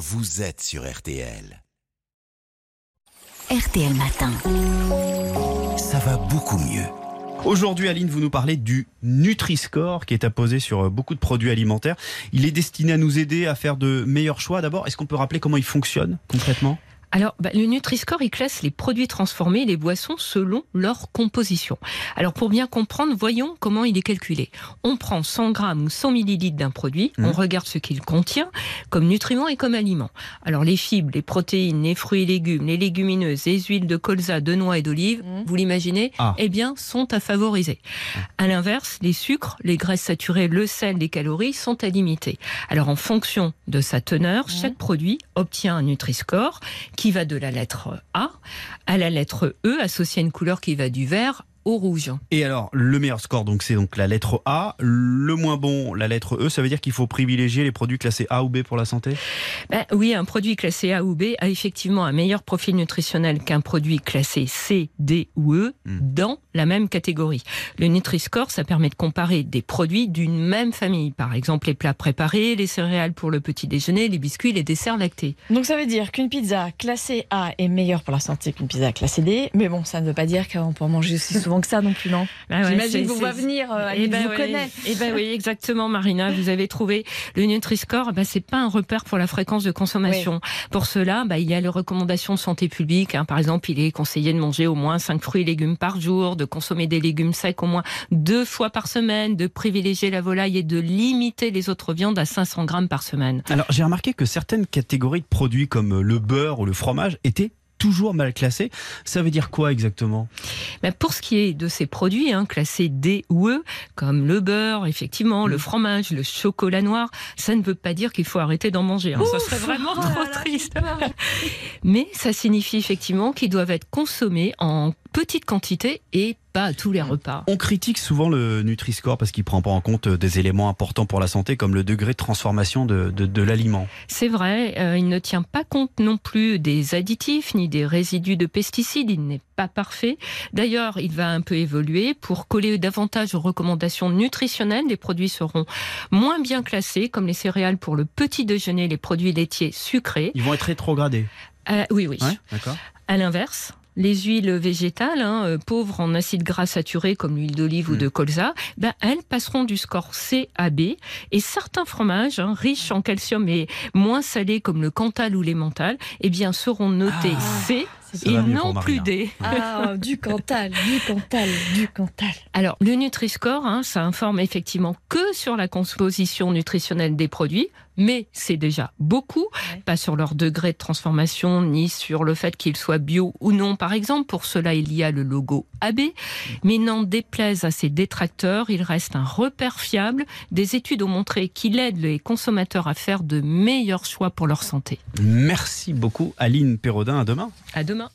vous êtes sur RTL. RTL Matin. Ça va beaucoup mieux. Aujourd'hui, Aline, vous nous parlez du Nutri-Score qui est apposé sur euh, beaucoup de produits alimentaires. Il est destiné à nous aider à faire de meilleurs choix. D'abord, est-ce qu'on peut rappeler comment il fonctionne concrètement? Alors, bah, le Nutri-Score, il classe les produits transformés et les boissons selon leur composition. Alors, pour bien comprendre, voyons comment il est calculé. On prend 100 grammes ou 100 millilitres d'un produit, on regarde ce qu'il contient comme nutriments et comme aliments. Alors, les fibres, les protéines, les fruits et légumes, les légumineuses, les huiles de colza, de noix et d'olive, vous l'imaginez, Ah. eh bien, sont à favoriser. À l'inverse, les sucres, les graisses saturées, le sel, les calories sont à limiter. Alors, en fonction de sa teneur, chaque produit obtient un Nutri-Score qui va de la lettre A à la lettre E, associée à une couleur qui va du vert au rouge. Et alors, le meilleur score, donc c'est donc la lettre A. Le moins bon, la lettre E. Ça veut dire qu'il faut privilégier les produits classés A ou B pour la santé? Ben oui, un produit classé A ou B a effectivement un meilleur profil nutritionnel qu'un produit classé C, D ou E dans la même catégorie. Le Nutri-Score, ça permet de comparer des produits d'une même famille. Par exemple, les plats préparés, les céréales pour le petit déjeuner, les biscuits, les desserts lactés. Donc ça veut dire qu'une pizza classée A est meilleure pour la santé qu'une pizza classée D. Mais bon, ça ne veut pas dire qu'on peut en manger aussi souvent que ça non plus, non Ben ouais, J'imagine vous va venir, euh, ben vous oui. connaît. Eh ben oui, exactement, Marina. Vous avez trouvé le Nutri-Score. Ben, c'est pas un repère pour la fréquence de consommation. Pour cela, ben, il y a les recommandations de santé publique. hein. Par exemple, il est conseillé de manger au moins 5 fruits et légumes par jour, de consommer des légumes secs au moins deux fois par semaine, de privilégier la volaille et de limiter les autres viandes à 500 grammes par semaine. Alors, j'ai remarqué que certaines catégories de produits comme le beurre ou le fromage étaient toujours mal classées. Ça veut dire quoi exactement? Ben, pour ce qui est de ces produits hein, classés D ou E, comme le beurre, effectivement, le fromage, le chocolat noir, ça ne veut pas dire qu'il faut arrêter d'en manger. hein. Ça serait vraiment Oh trop là là, triste. Mais ça signifie effectivement qu'ils doivent être consommés en petite quantité et pas à tous les repas. On critique souvent le Nutri-Score parce qu'il prend pas en compte des éléments importants pour la santé comme le degré de transformation de, de- de l'aliment. C'est vrai, euh, il ne tient pas compte non plus des additifs ni des résidus de pesticides, il n'est pas parfait. D'ailleurs, il va un peu évoluer pour coller davantage aux recommandations nutritionnelles. Les produits seront moins bien classés, comme les céréales pour le petit déjeuner, les produits laitiers sucrés. Ils vont être rétrogradés. Euh, oui, oui. Ouais, d'accord. À l'inverse, les huiles végétales, hein, euh, pauvres en acides gras saturés comme l'huile d'olive ou de colza, ben, elles passeront du score C à B. Et certains fromages, hein, riches en calcium et moins salés comme le cantal ou l'emmental, eh bien, seront notés C Ça et non plus Marina. D. Ah, du Cantal, du Cantal, du Cantal. Alors, le Nutri-Score, hein, ça informe effectivement que sur la composition nutritionnelle des produits, mais c'est déjà beaucoup, Ouais. pas sur leur degré de transformation, ni sur le fait qu'ils soient bio ou non, par exemple. Pour cela, il y a le logo AB, mais n'en déplaise à ses détracteurs, il reste un repère fiable. Des études ont montré qu'il aide les consommateurs à faire de meilleurs choix pour leur santé. Merci beaucoup Aline Perrodin. À demain. À demain.